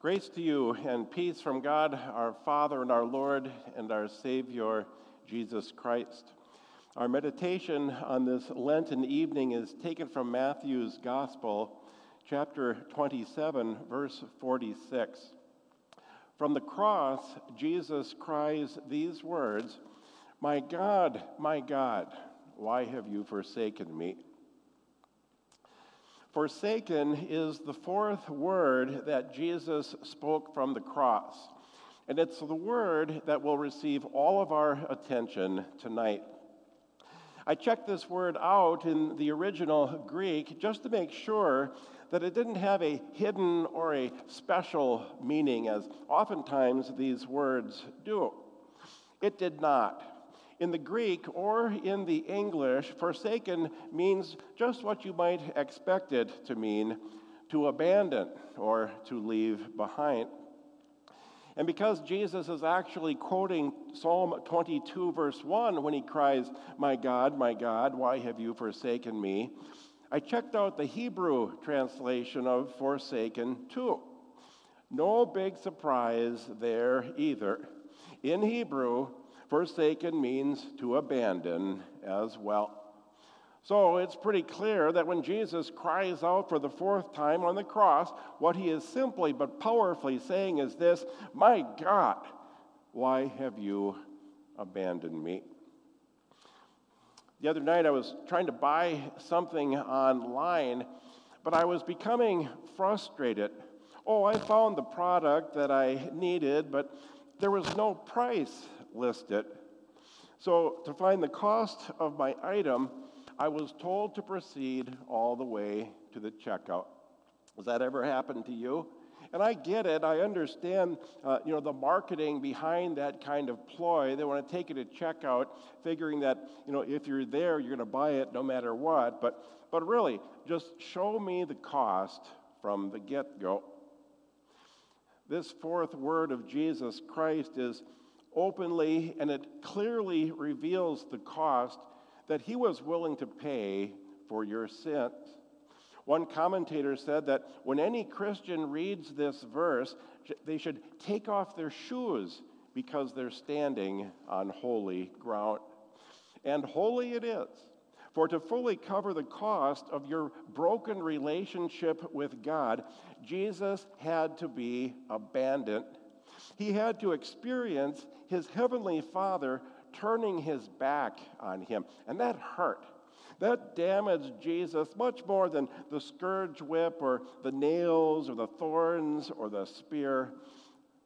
Grace to you and peace from God, our Father and our Lord and our Savior, Jesus Christ. Our meditation on this Lenten evening is taken from Matthew's Gospel, chapter 27, verse 46. From the cross, Jesus cries these words My God, my God, why have you forsaken me? Forsaken is the fourth word that Jesus spoke from the cross. And it's the word that will receive all of our attention tonight. I checked this word out in the original Greek just to make sure that it didn't have a hidden or a special meaning, as oftentimes these words do. It did not. In the Greek or in the English, forsaken means just what you might expect it to mean to abandon or to leave behind. And because Jesus is actually quoting Psalm 22, verse 1, when he cries, My God, my God, why have you forsaken me? I checked out the Hebrew translation of forsaken too. No big surprise there either. In Hebrew, Forsaken means to abandon as well. So it's pretty clear that when Jesus cries out for the fourth time on the cross, what he is simply but powerfully saying is this My God, why have you abandoned me? The other night I was trying to buy something online, but I was becoming frustrated. Oh, I found the product that I needed, but there was no price listed. So, to find the cost of my item, I was told to proceed all the way to the checkout. Has that ever happened to you? And I get it. I understand, uh, you know, the marketing behind that kind of ploy. They want to take you to checkout, figuring that, you know, if you're there, you're going to buy it no matter what. But, but really, just show me the cost from the get-go. This fourth word of Jesus Christ is openly and it clearly reveals the cost that he was willing to pay for your sins. One commentator said that when any Christian reads this verse, they should take off their shoes because they're standing on holy ground. And holy it is. For to fully cover the cost of your broken relationship with God, Jesus had to be abandoned he had to experience his heavenly Father turning his back on him. And that hurt. That damaged Jesus much more than the scourge whip or the nails or the thorns or the spear,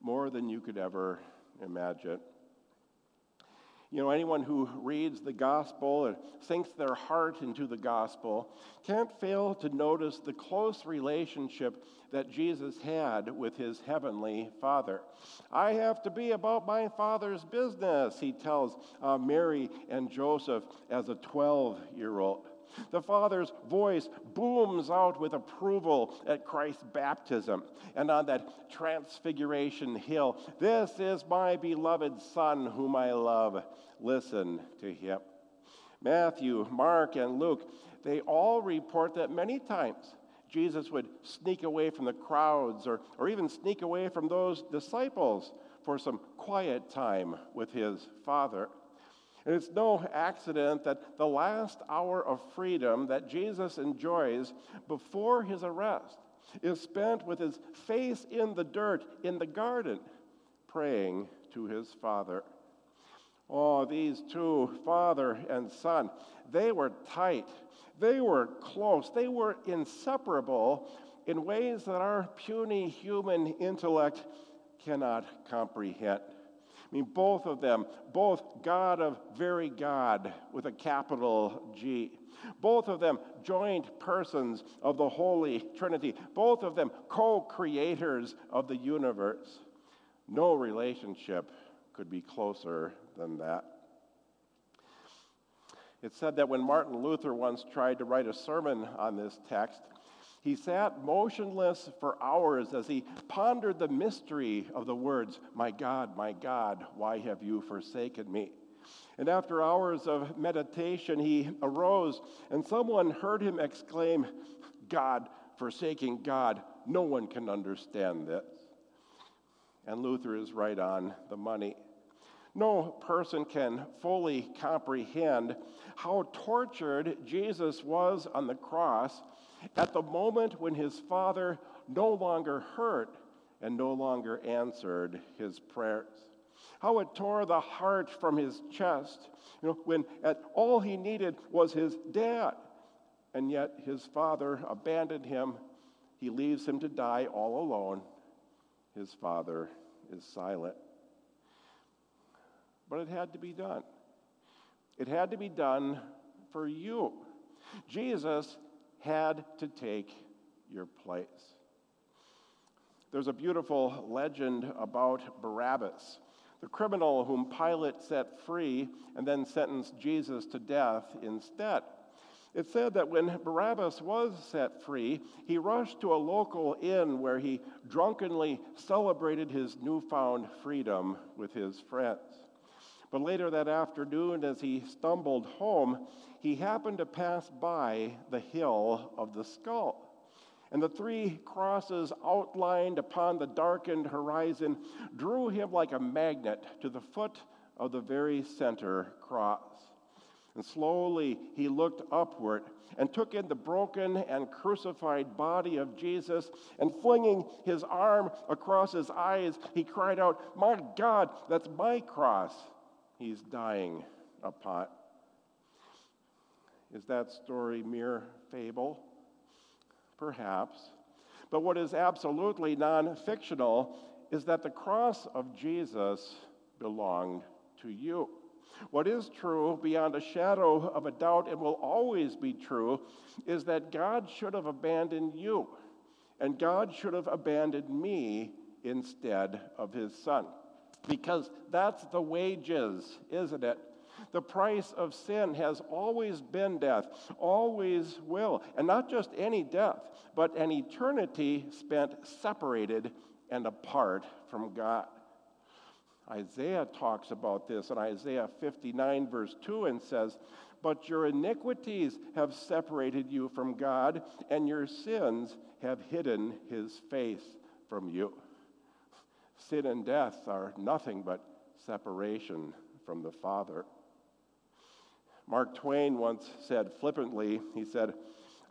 more than you could ever imagine. You know, anyone who reads the gospel and sinks their heart into the gospel can't fail to notice the close relationship that Jesus had with his heavenly Father. I have to be about my Father's business, he tells uh, Mary and Joseph as a 12 year old. The Father's voice booms out with approval at Christ's baptism and on that transfiguration hill. This is my beloved Son whom I love. Listen to him. Matthew, Mark, and Luke, they all report that many times Jesus would sneak away from the crowds or, or even sneak away from those disciples for some quiet time with his Father. And it's no accident that the last hour of freedom that Jesus enjoys before his arrest is spent with his face in the dirt in the garden, praying to his Father. Oh, these two, father and son, they were tight. They were close. They were inseparable in ways that our puny human intellect cannot comprehend. I mean, both of them, both God of very God with a capital G, both of them joint persons of the Holy Trinity, both of them co creators of the universe. No relationship could be closer than that. It's said that when Martin Luther once tried to write a sermon on this text, he sat motionless for hours as he pondered the mystery of the words, My God, my God, why have you forsaken me? And after hours of meditation, he arose, and someone heard him exclaim, God, forsaking God, no one can understand this. And Luther is right on the money. No person can fully comprehend how tortured Jesus was on the cross at the moment when his Father no longer heard and no longer answered his prayers. How it tore the heart from his chest, you know, when at all he needed was his dad, and yet his father abandoned him. He leaves him to die all alone. His father is silent. But it had to be done. It had to be done for you. Jesus had to take your place. There's a beautiful legend about Barabbas, the criminal whom Pilate set free and then sentenced Jesus to death instead. It said that when Barabbas was set free, he rushed to a local inn where he drunkenly celebrated his newfound freedom with his friends. But later that afternoon, as he stumbled home, he happened to pass by the hill of the skull. And the three crosses outlined upon the darkened horizon drew him like a magnet to the foot of the very center cross. And slowly he looked upward and took in the broken and crucified body of Jesus, and flinging his arm across his eyes, he cried out, My God, that's my cross he's dying upon. Is that story mere fable? Perhaps. But what is absolutely non fictional is that the cross of Jesus belonged to you. What is true beyond a shadow of a doubt and will always be true is that God should have abandoned you, and God should have abandoned me instead of his son because that's the wages, isn't it? The price of sin has always been death, always will. And not just any death, but an eternity spent separated and apart from God. Isaiah talks about this in Isaiah 59, verse 2, and says, But your iniquities have separated you from God, and your sins have hidden his face from you. Sin and death are nothing but separation from the Father. Mark Twain once said flippantly, he said,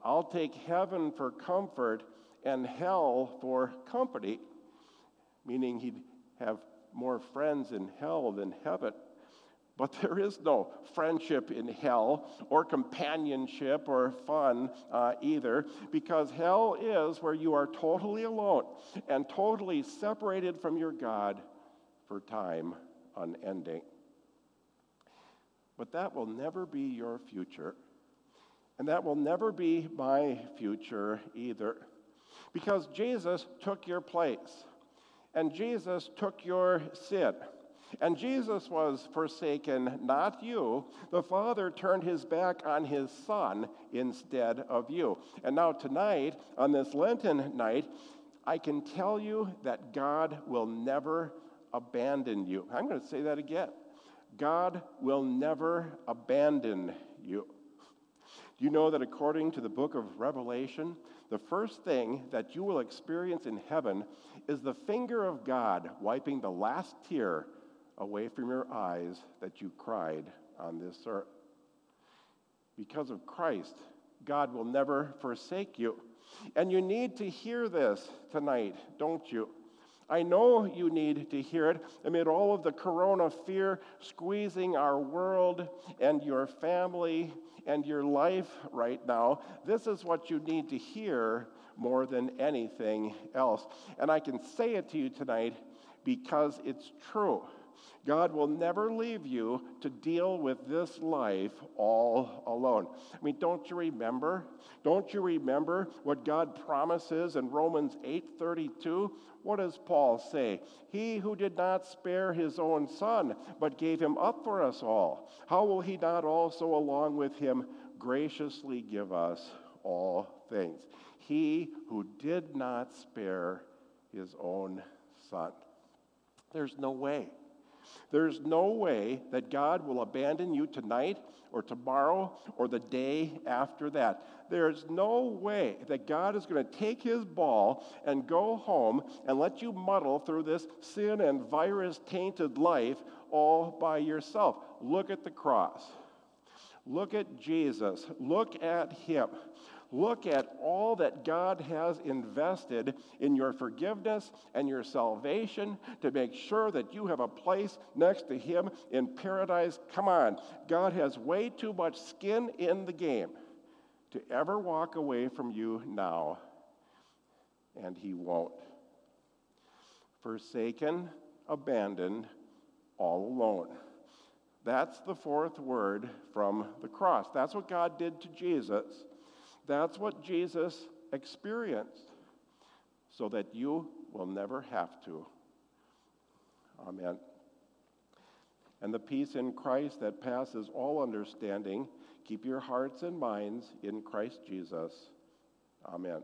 I'll take heaven for comfort and hell for company, meaning he'd have more friends in hell than heaven. But there is no friendship in hell, or companionship, or fun uh, either, because hell is where you are totally alone and totally separated from your God for time unending. But that will never be your future. And that will never be my future either. Because Jesus took your place, and Jesus took your sin. And Jesus was forsaken, not you. The Father turned his back on his Son instead of you. And now, tonight, on this Lenten night, I can tell you that God will never abandon you. I'm going to say that again. God will never abandon you. Do you know that according to the book of Revelation, the first thing that you will experience in heaven is the finger of God wiping the last tear away from your eyes that you cried on this earth. Because of Christ, God will never forsake you. And you need to hear this tonight, don't you? I know you need to hear it amid all of the corona fear squeezing our world and your family and your life right now. This is what you need to hear more than anything else. And I can say it to you tonight because it's true. God will never leave you to deal with this life all alone. I mean, don't you remember? Don't you remember what God promises in Romans 8:32? What does Paul say? He who did not spare his own son, but gave him up for us all, how will he not also along with him graciously give us all things? He who did not spare his own son. There's no way There's no way that God will abandon you tonight or tomorrow or the day after that. There's no way that God is going to take his ball and go home and let you muddle through this sin and virus tainted life all by yourself. Look at the cross. Look at Jesus. Look at him. Look at all that God has invested in your forgiveness and your salvation to make sure that you have a place next to Him in paradise. Come on, God has way too much skin in the game to ever walk away from you now, and He won't. Forsaken, abandoned, all alone. That's the fourth word from the cross. That's what God did to Jesus. That's what Jesus experienced, so that you will never have to. Amen. And the peace in Christ that passes all understanding, keep your hearts and minds in Christ Jesus. Amen.